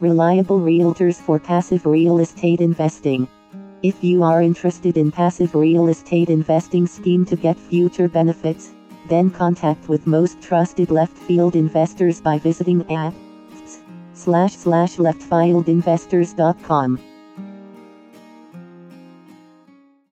Reliable realtors for passive real estate investing. If you are interested in passive real estate investing scheme to get future benefits, then contact with most trusted left field investors by visiting at slash slash leftfieldinvestors.com.